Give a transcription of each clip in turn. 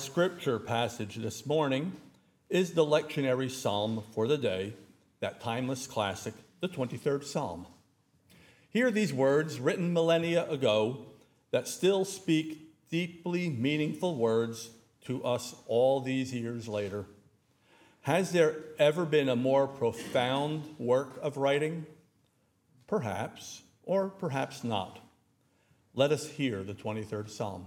Scripture passage this morning is the lectionary psalm for the day, that timeless classic, the 23rd Psalm. Hear these words written millennia ago that still speak deeply meaningful words to us all these years later. Has there ever been a more profound work of writing? Perhaps, or perhaps not. Let us hear the 23rd Psalm.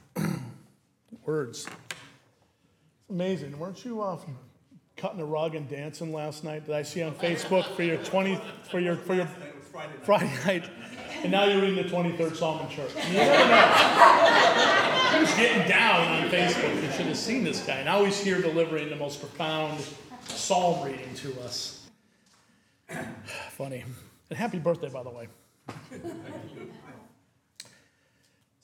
words. It's amazing. Weren't you uh, cutting a rug and dancing last night? Did I see on Facebook for your 20 for your for your Friday night? And now you're reading the 23rd Psalm in church. You never know. Getting down on Facebook. You should have seen this guy. Now he's here delivering the most profound psalm reading to us. Funny. And happy birthday, by the way.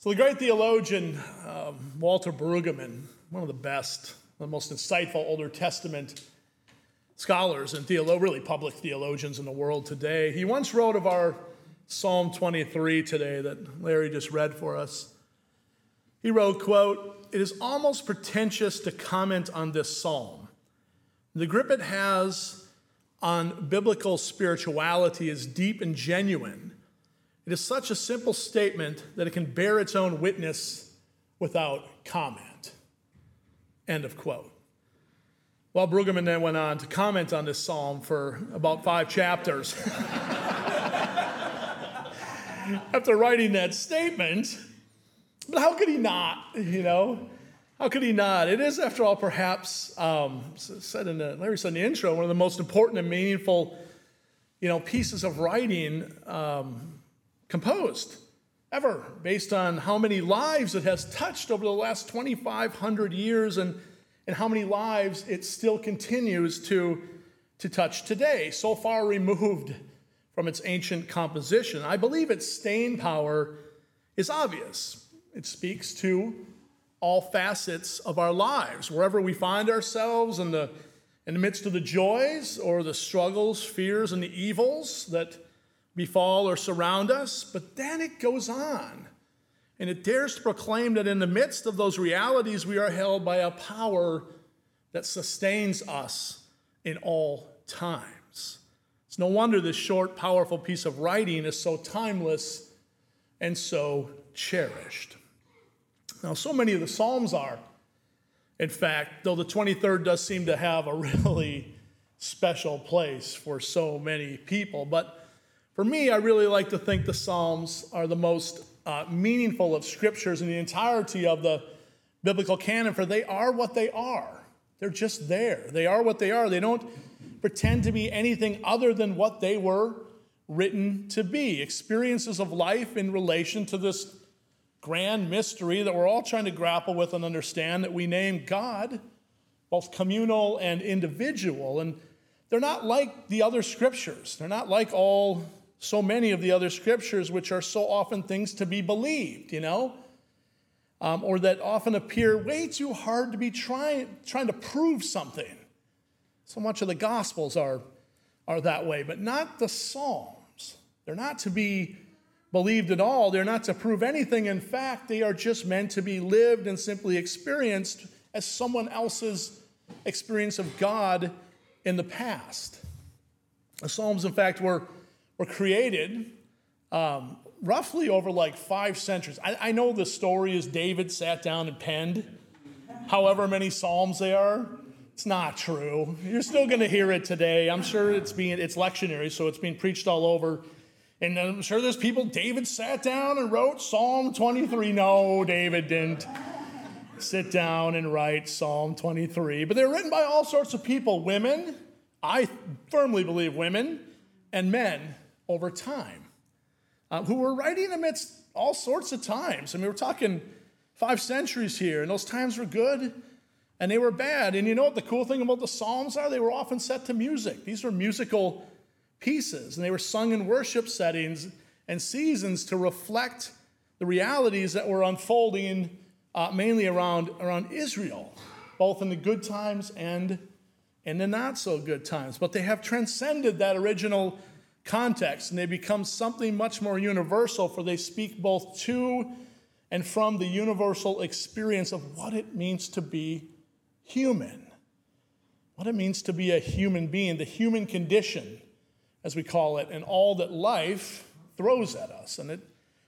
So, the great theologian um, Walter Brueggemann, one of the best, the most insightful Older Testament scholars and theolo- really public theologians in the world today, he once wrote of our Psalm 23 today that Larry just read for us. He wrote, quote, It is almost pretentious to comment on this psalm. The grip it has on biblical spirituality is deep and genuine it is such a simple statement that it can bear its own witness without comment. End of quote. Well, Brueggemann then went on to comment on this psalm for about five chapters. After writing that statement, but how could he not? You know, how could he not? It is, after all, perhaps um, said in the Larry said in the intro, one of the most important and meaningful, you know, pieces of writing um, composed ever based on how many lives it has touched over the last 2,500 years and, and how many lives it still continues to, to touch today, so far removed from its ancient composition. I believe its staying power is obvious. It speaks to all facets of our lives, wherever we find ourselves in the, in the midst of the joys or the struggles, fears, and the evils that befall or surround us, but then it goes on. And it dares to proclaim that in the midst of those realities, we are held by a power that sustains us in all times. It's no wonder this short, powerful piece of writing is so timeless and so cherished. Now, so many of the Psalms are. In fact, though the 23rd does seem to have a really special place for so many people, but for me, I really like to think the Psalms are the most uh, meaningful of scriptures in the entirety of the biblical canon, for they are what they are. They're just there. They are what they are. They don't pretend to be anything other than what they were written to be experiences of life in relation to this grand mystery that we're all trying to grapple with and understand that we name God, both communal and individual. And they're not like the other scriptures, they're not like all so many of the other scriptures, which are so often things to be believed, you know, um, or that often appear way too hard to be trying, trying to prove something. So much of the Gospels are, are that way, but not the Psalms. They're not to be believed at all, they're not to prove anything. In fact, they are just meant to be lived and simply experienced as someone else's experience of God in the past. The Psalms, in fact, were were created um, roughly over like five centuries. I, I know the story is David sat down and penned however many psalms they are. It's not true. You're still going to hear it today. I'm sure it's being it's lectionary, so it's being preached all over. And I'm sure there's people. David sat down and wrote Psalm 23. No, David didn't sit down and write Psalm 23. But they're written by all sorts of people women, I firmly believe women, and men over time, uh, who were writing amidst all sorts of times. I mean, we're talking five centuries here, and those times were good and they were bad. And you know what the cool thing about the Psalms are? They were often set to music. These were musical pieces, and they were sung in worship settings and seasons to reflect the realities that were unfolding uh, mainly around, around Israel, both in the good times and in the not so good times. But they have transcended that original context and they become something much more universal, for they speak both to and from the universal experience of what it means to be human, what it means to be a human being, the human condition, as we call it, and all that life throws at us. And it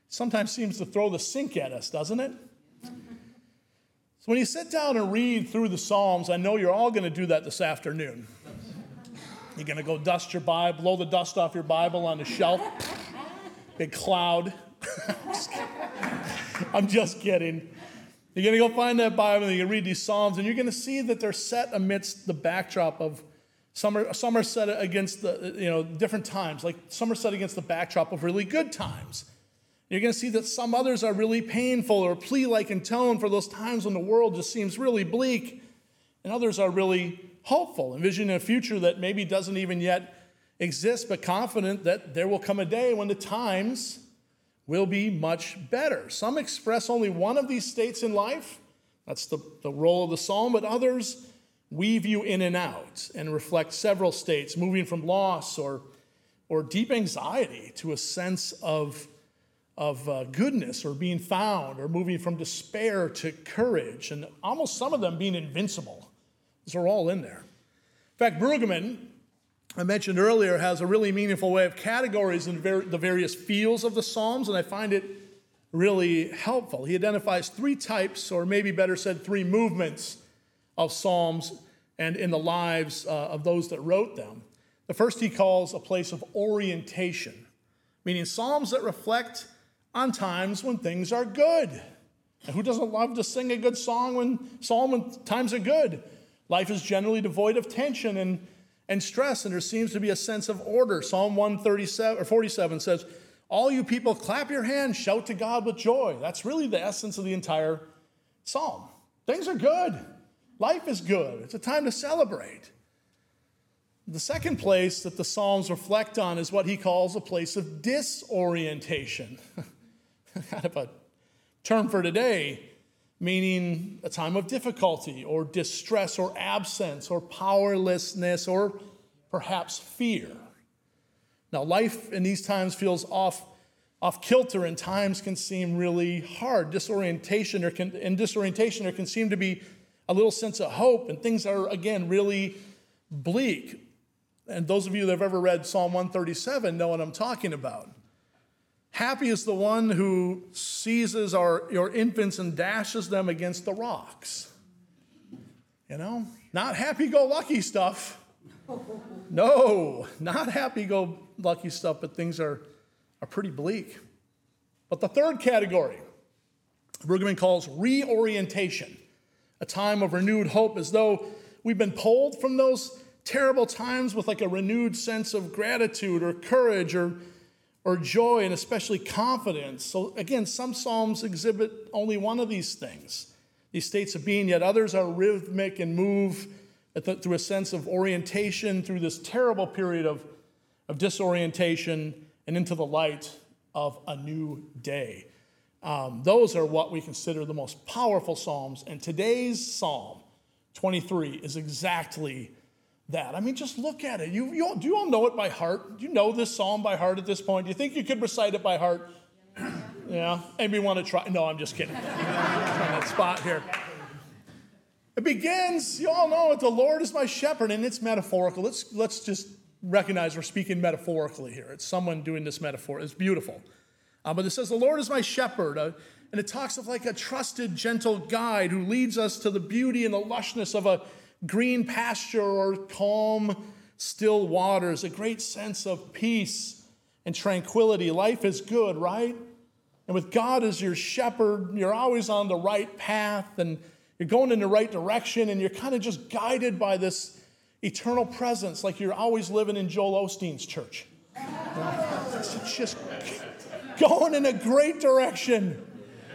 sometimes seems to throw the sink at us, doesn't it? So when you sit down and read through the Psalms, I know you're all going to do that this afternoon. You're going to go dust your Bible, blow the dust off your Bible on the shelf, big cloud. I'm just kidding. You're going to go find that Bible and you read these Psalms, and you're going to see that they're set amidst the backdrop of some are, some are set against the, you know, different times. Like some are set against the backdrop of really good times. You're going to see that some others are really painful or plea like in tone for those times when the world just seems really bleak, and others are really hopeful, envisioning a future that maybe doesn't even yet exist, but confident that there will come a day when the times will be much better. Some express only one of these states in life. That's the, the role of the psalm, but others weave you in and out and reflect several states, moving from loss or, or deep anxiety to a sense of, of uh, goodness or being found, or moving from despair to courage, and almost some of them being invincible. These are all in there. In fact, Brueggemann I mentioned earlier, has a really meaningful way of categories in the various fields of the Psalms, and I find it really helpful. He identifies three types, or maybe better said, three movements of Psalms and in the lives uh, of those that wrote them. The first he calls a place of orientation, meaning Psalms that reflect on times when things are good. And who doesn't love to sing a good song when psalm when times are good? Life is generally devoid of tension and and stress, and there seems to be a sense of order. Psalm 137 or 47 says, All you people, clap your hands, shout to God with joy. That's really the essence of the entire psalm. Things are good. Life is good. It's a time to celebrate. The second place that the Psalms reflect on is what he calls a place of disorientation. kind of a term for today, meaning a time of difficulty or distress or absence or powerlessness or perhaps fear. Now, life in these times feels off, off kilter and times can seem really hard. Disorientation or can, in disorientation, there can seem to be a little sense of hope, and things are, again, really bleak. And those of you that have ever read Psalm 137 know what I'm talking about. Happy is the one who seizes our, your infants and dashes them against the rocks. You know, not happy go lucky stuff. No, not happy go lucky stuff, but things are, are pretty bleak. But the third category, Brueggemann calls reorientation, a time of renewed hope, as though we've been pulled from those terrible times with like a renewed sense of gratitude or courage or or joy and especially confidence. So, again, some Psalms exhibit only one of these things, these states of being, yet others are rhythmic and move the, through a sense of orientation through this terrible period of, of disorientation and into the light of a new day. Um, those are what we consider the most powerful Psalms. And today's Psalm 23 is exactly that. I mean, just look at it. You, you all, do you all know it by heart? Do you know this psalm by heart at this point? Do you think you could recite it by heart? Yeah, maybe want to try. No, I'm just kidding. that spot here. It begins, you all know it, the Lord is my shepherd, and it's metaphorical. Let's, let's just recognize we're speaking metaphorically here. It's someone doing this metaphor. It's beautiful. Uh, but it says, The Lord is my shepherd. Uh, and it talks of like a trusted, gentle guide who leads us to the beauty and the lushness of a green pasture or calm, still waters, a great sense of peace and tranquility. Life is good, right? And with God as your shepherd, you're always on the right path and you're going in the right direction and you're kind of just guided by this eternal presence, like you're always living in Joel Osteen's church. It's just going in a great direction.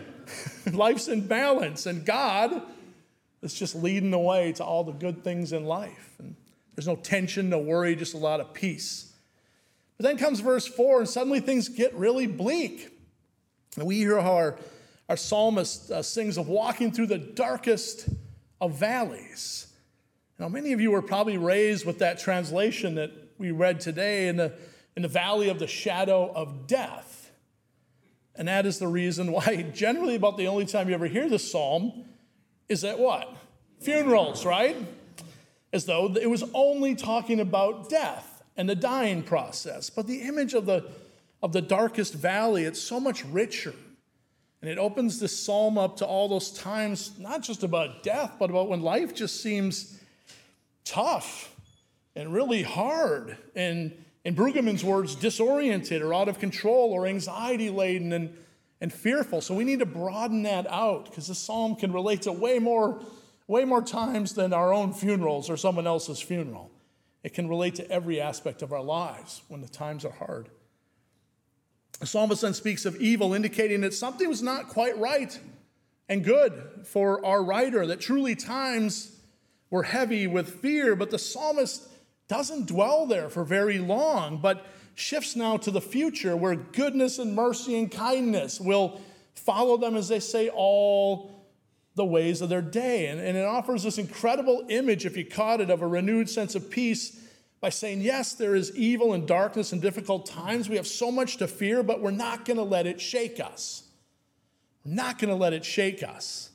Life's in balance, and God is just leading the way to all the good things in life. And there's no tension, no worry, just a lot of peace. But then comes verse 4, and suddenly things get really bleak. And we hear how our, our psalmist uh, sings of walking through the darkest of valleys. Now, many of you were probably raised with that translation that we read today in the, in the valley of the shadow of death. And that is the reason why, generally, about the only time you ever hear this psalm is at what? Funerals, right? As though it was only talking about death and the dying process. But the image of the, of the darkest valley, it's so much richer. And it opens this psalm up to all those times, not just about death, but about when life just seems tough and really hard. And in Brueggemann's words, disoriented or out of control or anxiety laden and and fearful. So we need to broaden that out because this psalm can relate to way more, way more times than our own funerals or someone else's funeral. It can relate to every aspect of our lives when the times are hard. The psalmist then speaks of evil, indicating that something was not quite right and good for our writer, that truly times were heavy with fear, but the psalmist doesn't dwell there for very long, but shifts now to the future where goodness and mercy and kindness will follow them, as they say, all the ways of their day. And, and it offers this incredible image, if you caught it, of a renewed sense of peace by saying, yes, there is evil and darkness and difficult times. We have so much to fear, but we're not going to let it shake us. We're not going to let it shake us.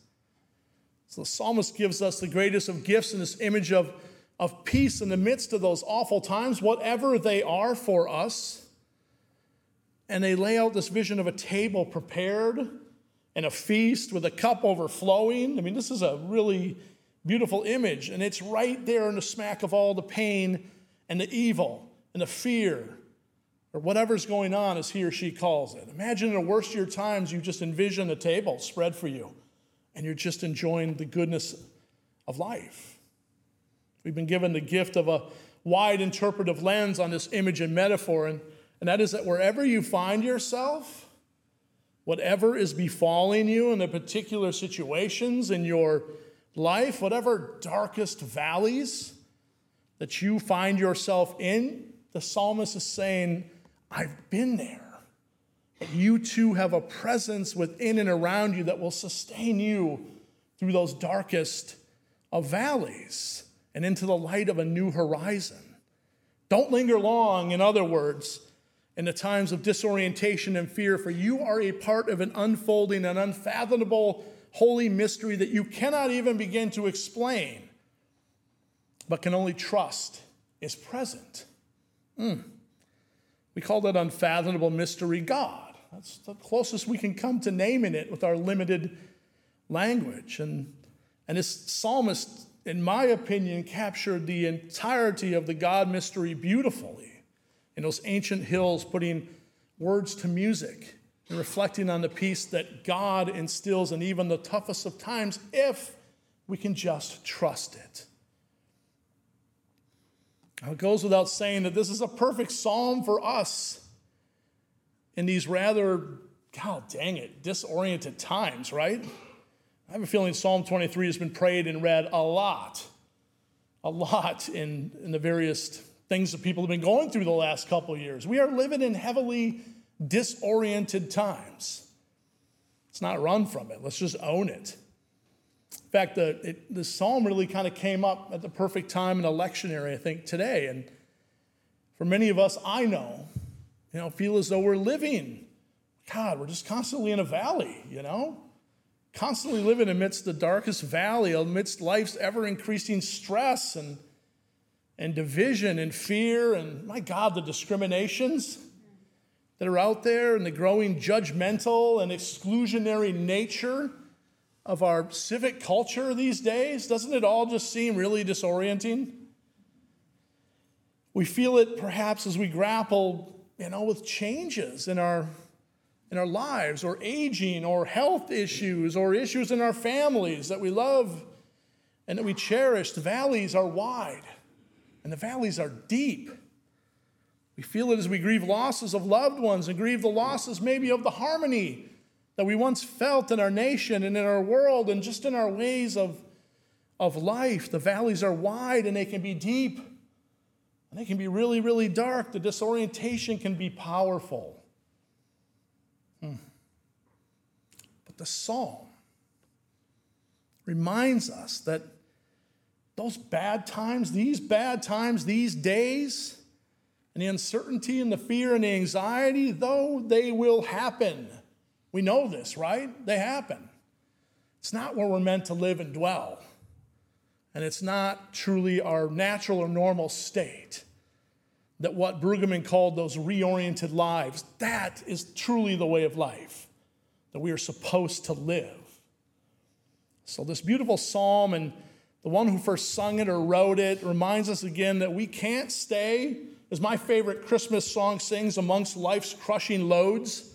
So the psalmist gives us the greatest of gifts in this image of of peace in the midst of those awful times, whatever they are for us. And they lay out this vision of a table prepared and a feast with a cup overflowing. I mean, this is a really beautiful image, and it's right there in the smack of all the pain and the evil and the fear or whatever's going on, as he or she calls it. Imagine in the worst of your times, you just envision a table spread for you, and you're just enjoying the goodness of life. We've been given the gift of a wide interpretive lens on this image and metaphor, and, and that is that wherever you find yourself, whatever is befalling you in the particular situations in your life, whatever darkest valleys that you find yourself in, the psalmist is saying, I've been there. You too have a presence within and around you that will sustain you through those darkest of valleys and into the light of a new horizon. Don't linger long, in other words, in the times of disorientation and fear, for you are a part of an unfolding and unfathomable holy mystery that you cannot even begin to explain, but can only trust is present. Mm. We call that unfathomable mystery God. That's the closest we can come to naming it with our limited language. And, and this psalmist in my opinion, captured the entirety of the God mystery beautifully in those ancient hills, putting words to music and reflecting on the peace that God instills in even the toughest of times if we can just trust it. Now, it goes without saying that this is a perfect psalm for us in these rather, God dang it, disoriented times, right? I have a feeling Psalm 23 has been prayed and read a lot, a lot in, in the various things that people have been going through the last couple years. We are living in heavily disoriented times. Let's not run from it, let's just own it. In fact, the, it, the psalm really kind of came up at the perfect time in electionary, I think, today. And for many of us, I know, you know, feel as though we're living. God, we're just constantly in a valley, you know? Constantly living amidst the darkest valley, amidst life's ever increasing stress and, and division and fear, and my God, the discriminations. that are out there and the growing judgmental and exclusionary nature of our civic culture these days? Doesn't it all just seem really disorienting? We feel it perhaps as we grapple, you know, with changes in our in our lives or aging or health issues or issues in our families that we love and that we cherish. The valleys are wide and the valleys are deep. We feel it as we grieve losses of loved ones and grieve the losses maybe of the harmony that we once felt in our nation and in our world and just in our ways of, of life. The valleys are wide and they can be deep and they can be really, really dark. The disorientation can be powerful. Hmm. But the psalm reminds us that those bad times, these bad times, these days, and the uncertainty and the fear and the anxiety, though they will happen. We know this, right? They happen. It's not where we're meant to live and dwell. And it's not truly our natural or normal state that what Brueggemann called those reoriented lives, that is truly the way of life that we are supposed to live. So, this beautiful psalm, and the one who first sung it or wrote it, reminds us again that we can't stay, as my favorite Christmas song sings, amongst life's crushing loads.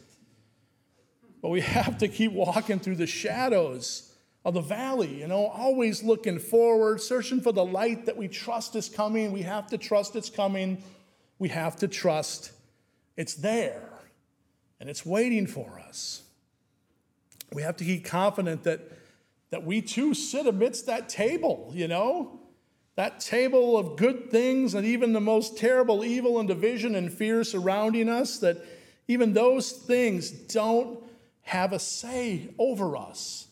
But we have to keep walking through the shadows of the valley, you know, always looking forward, searching for the light that we trust is coming. We have to trust it's coming we have to trust it's there and it's waiting for us. We have to be confident that, that we too sit amidst that table, you know, that table of good things and even the most terrible evil and division and fear surrounding us, that even those things don't have a say over us,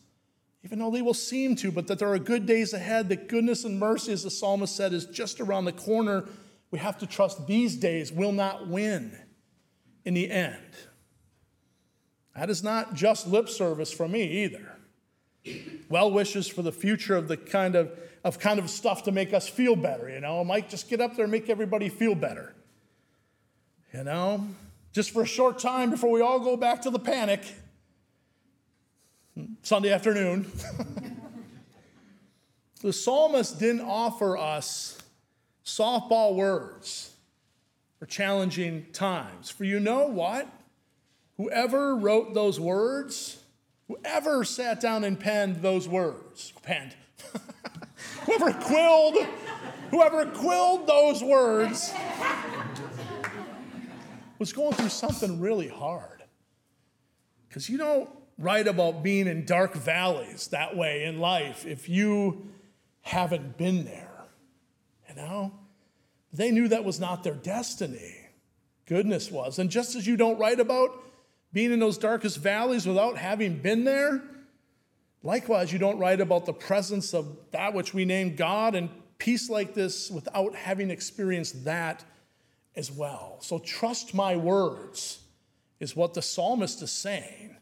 even though they will seem to, but that there are good days ahead, that goodness and mercy, as the psalmist said, is just around the corner we have to trust these days will not win in the end. That is not just lip service from me either. Well wishes for the future of the kind of, of kind of stuff to make us feel better, you know. Mike, just get up there and make everybody feel better. You know, just for a short time before we all go back to the panic. Sunday afternoon. the psalmist didn't offer us softball words for challenging times. For you know what? Whoever wrote those words, whoever sat down and penned those words, penned, whoever quilled, whoever quilled those words was going through something really hard. Because you don't write about being in dark valleys that way in life if you haven't been there. You know? They knew that was not their destiny. Goodness was. And just as you don't write about being in those darkest valleys without having been there, likewise, you don't write about the presence of that which we name God and peace like this without having experienced that as well. So trust my words, is what the psalmist is saying.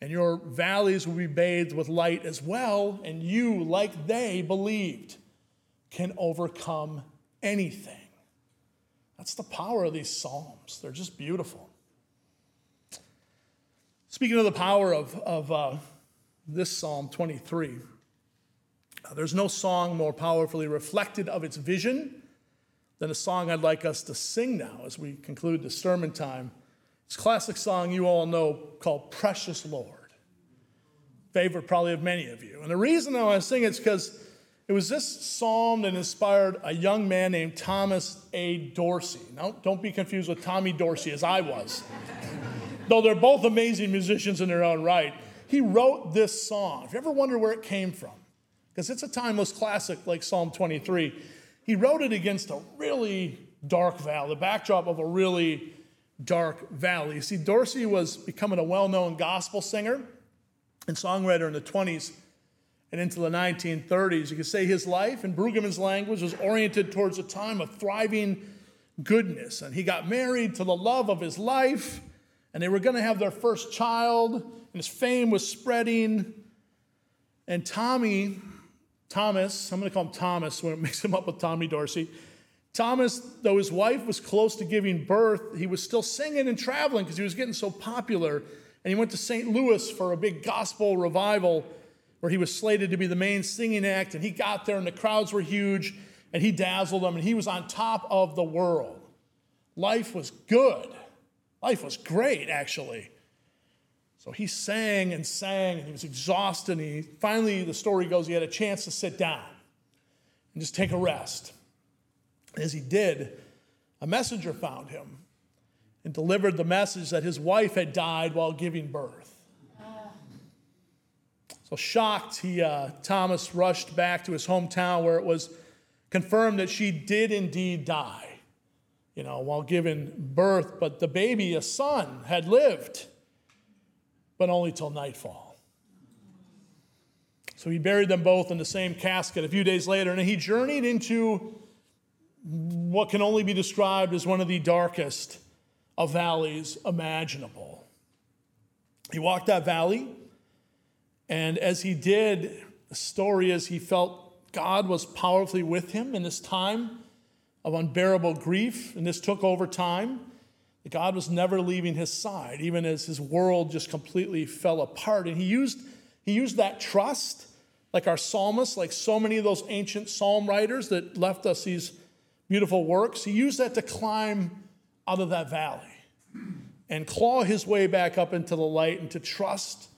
And your valleys will be bathed with light as well, and you, like they believed, can overcome anything. That's the power of these Psalms. They're just beautiful. Speaking of the power of, of uh, this Psalm 23, uh, there's no song more powerfully reflected of its vision than a song I'd like us to sing now as we conclude the sermon time. It's a classic song you all know called Precious Lord. Favorite probably of many of you. And the reason I want to sing it is because it was this psalm that inspired a young man named Thomas A. Dorsey. Now, don't be confused with Tommy Dorsey, as I was. Though they're both amazing musicians in their own right. He wrote this song. If you ever wonder where it came from, because it's a timeless classic like Psalm 23, he wrote it against a really dark valley, the backdrop of a really dark valley. You see, Dorsey was becoming a well known gospel singer and songwriter in the 20s and into the 1930s. You could say his life, in Brueggemann's language, was oriented towards a time of thriving goodness. And he got married to the love of his life, and they were going to have their first child, and his fame was spreading. And Tommy, Thomas, I'm going to call him Thomas when it makes him up with Tommy Dorsey. Thomas, though his wife was close to giving birth, he was still singing and traveling because he was getting so popular. And he went to St. Louis for a big gospel revival where he was slated to be the main singing act. And he got there, and the crowds were huge, and he dazzled them, and he was on top of the world. Life was good. Life was great, actually. So he sang and sang, and he was exhausted. And he finally, the story goes, he had a chance to sit down and just take a rest. As he did, a messenger found him and delivered the message that his wife had died while giving birth. So, shocked, he, uh, Thomas rushed back to his hometown where it was confirmed that she did indeed die, you know, while giving birth. But the baby, a son, had lived, but only till nightfall. So he buried them both in the same casket a few days later, and he journeyed into what can only be described as one of the darkest of valleys imaginable. He walked that valley, and as he did, the story is he felt God was powerfully with him in this time of unbearable grief, and this took over time. God was never leaving his side, even as his world just completely fell apart. And he used, he used that trust, like our psalmists, like so many of those ancient psalm writers that left us these beautiful works. He used that to climb out of that valley and claw his way back up into the light and to trust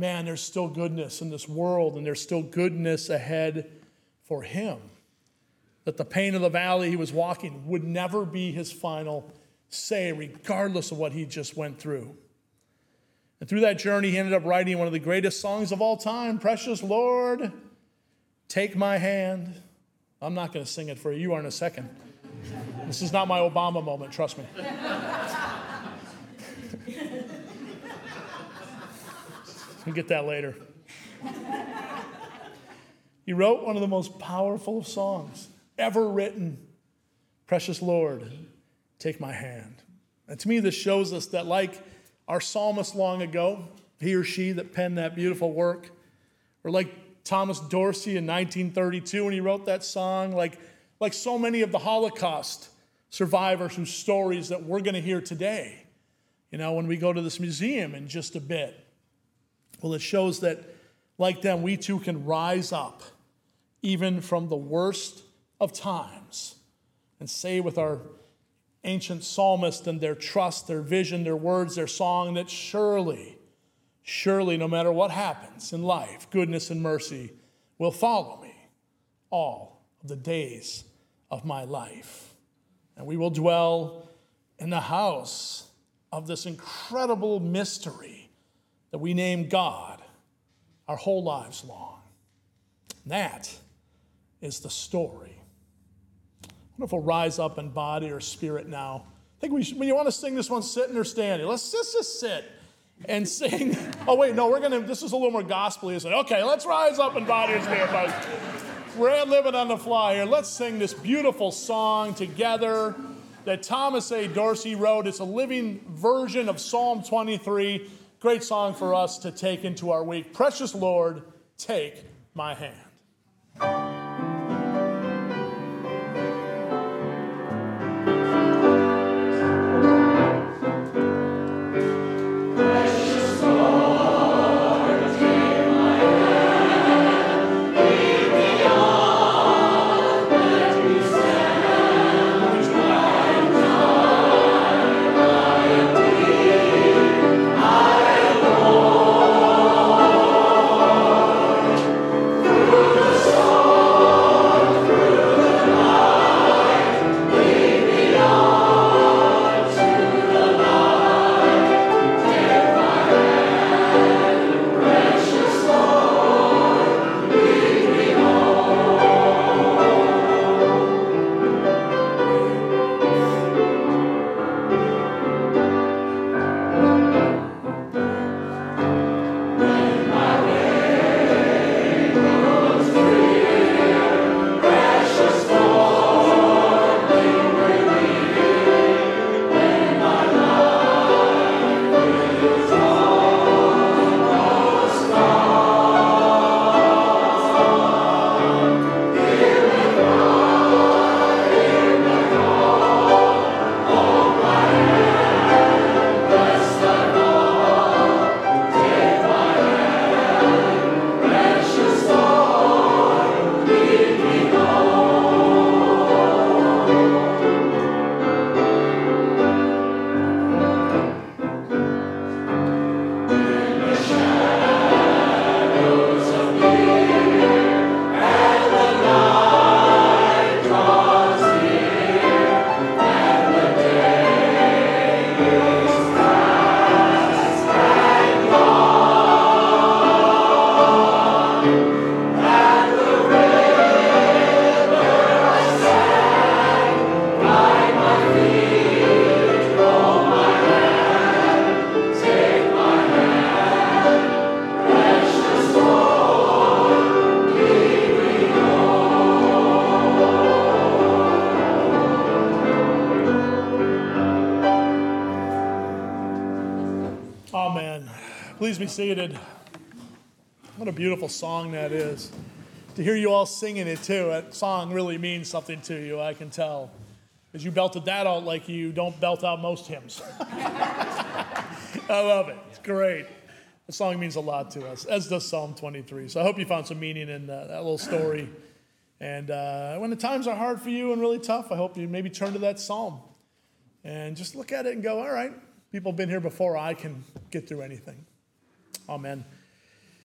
man, there's still goodness in this world and there's still goodness ahead for him. That the pain of the valley he was walking would never be his final say, regardless of what he just went through. And through that journey, he ended up writing one of the greatest songs of all time Precious Lord, take my hand. I'm not going to sing it for you. You are in a second. This is not my Obama moment, trust me. We'll get that later. He wrote one of the most powerful songs ever written Precious Lord, take my hand. And to me, this shows us that, like our psalmist long ago, he or she that penned that beautiful work, or like Thomas Dorsey in 1932 when he wrote that song, like, like so many of the Holocaust survivors whose stories that we're going to hear today, you know, when we go to this museum in just a bit. Well, it shows that, like them, we too can rise up even from the worst of times and say with our ancient psalmist and their trust, their vision, their words, their song that surely Surely, no matter what happens in life, goodness and mercy will follow me all of the days of my life. And we will dwell in the house of this incredible mystery that we name God our whole lives long. And that is the story. I wonder if we'll rise up in body or spirit now. I think we should, when you want to sing this one sitting or standing, let's just, just sit and sing. Oh, wait, no, we're going to, this is a little more gospel, isn't it? Okay, let's rise up in body and spirit, folks. We're living on the fly here. Let's sing this beautiful song together that Thomas A. Dorsey wrote. It's a living version of Psalm 23. Great song for us to take into our week. Precious Lord, take my hand. Seated. What a beautiful song that is. To hear you all singing it too, that song really means something to you, I can tell. Because you belted that out like you don't belt out most hymns. I love it. It's great. The song means a lot to us, as does Psalm 23. So I hope you found some meaning in that, that little story. And uh, when the times are hard for you and really tough, I hope you maybe turn to that psalm and just look at it and go, all right, people have been here before. I can get through anything. Amen.